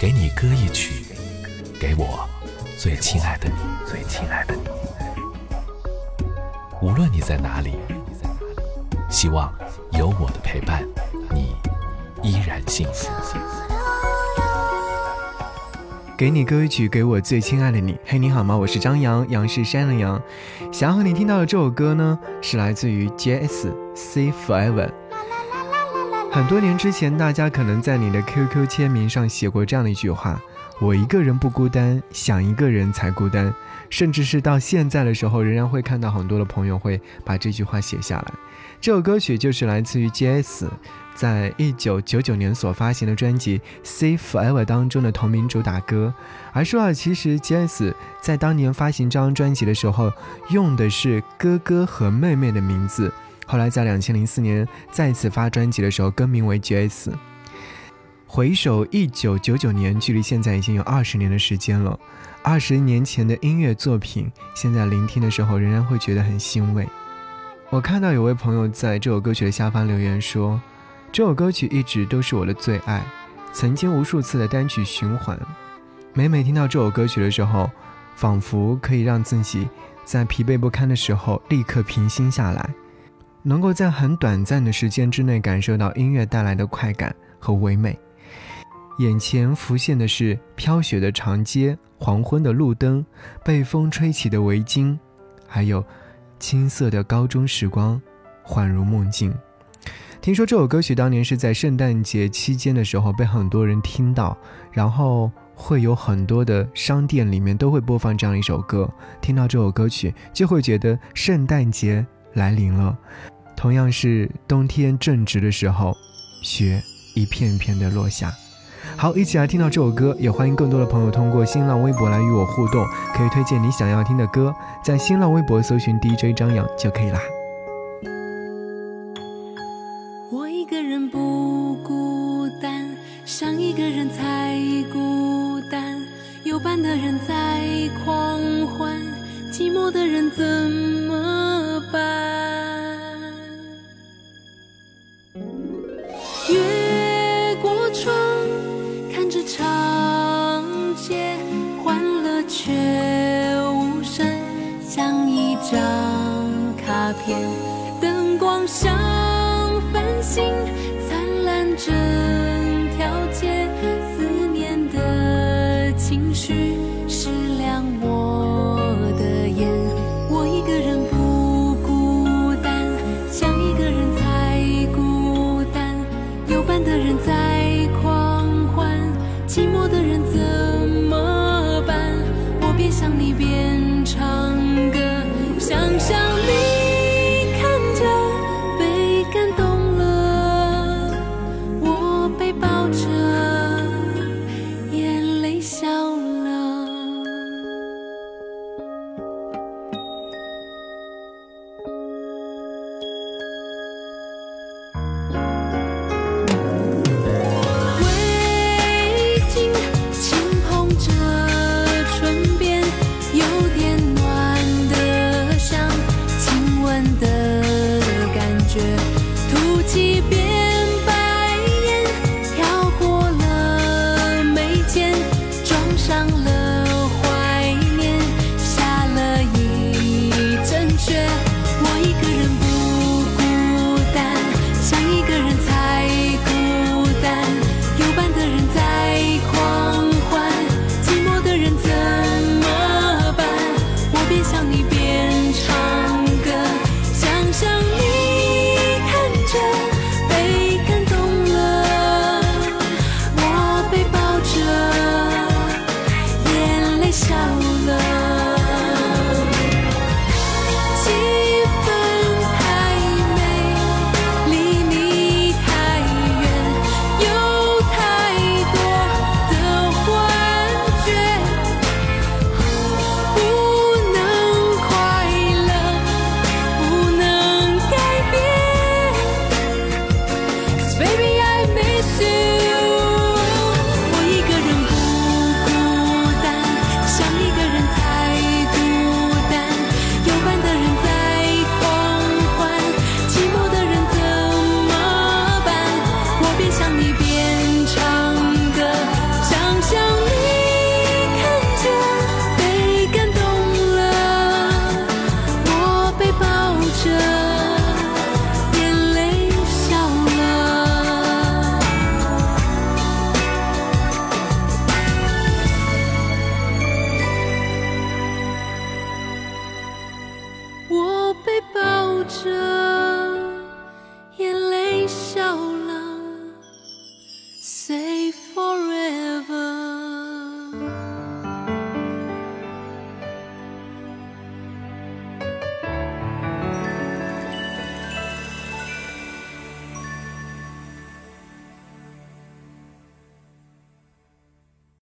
给你歌一曲，给我最亲爱的你，最亲爱的你。无论你在哪里，希望有我的陪伴，你依然幸福。给你歌一曲，给我最亲爱的你。嘿，你好吗？我是张扬，杨是山的杨。想要和你听到的这首歌呢，是来自于 J.S. C Forever。很多年之前，大家可能在你的 QQ 签名上写过这样的一句话：“我一个人不孤单，想一个人才孤单。”甚至是到现在的时候，仍然会看到很多的朋友会把这句话写下来。这首歌曲就是来自于 J.S. 在一九九九年所发行的专辑《See Forever》当中的同名主打歌。而说啊，其实 J.S. 在当年发行这张专辑的时候，用的是哥哥和妹妹的名字。后来在两千零四年再次发专辑的时候，更名为 J.S。回首一九九九年，距离现在已经有二十年的时间了。二十年前的音乐作品，现在聆听的时候仍然会觉得很欣慰。我看到有位朋友在这首歌曲的下方留言说：“这首歌曲一直都是我的最爱，曾经无数次的单曲循环。每每听到这首歌曲的时候，仿佛可以让自己在疲惫不堪的时候立刻平心下来。”能够在很短暂的时间之内感受到音乐带来的快感和唯美，眼前浮现的是飘雪的长街、黄昏的路灯、被风吹起的围巾，还有青涩的高中时光，恍如梦境。听说这首歌曲当年是在圣诞节期间的时候被很多人听到，然后会有很多的商店里面都会播放这样一首歌，听到这首歌曲就会觉得圣诞节。来临了，同样是冬天正值的时候，雪一片一片的落下。好，一起来听到这首歌，也欢迎更多的朋友通过新浪微博来与我互动，可以推荐你想要听的歌，在新浪微博搜寻 DJ 张扬就可以啦。我一个人不孤单，想一个人才孤单，有伴的人在狂欢，寂寞的人怎灯光像繁星，灿烂整条街，思念的情绪是亮我的眼。我一个人不孤单，想一个人才孤单。有伴。的人在狂欢，寂寞的人怎么办？我边想你边唱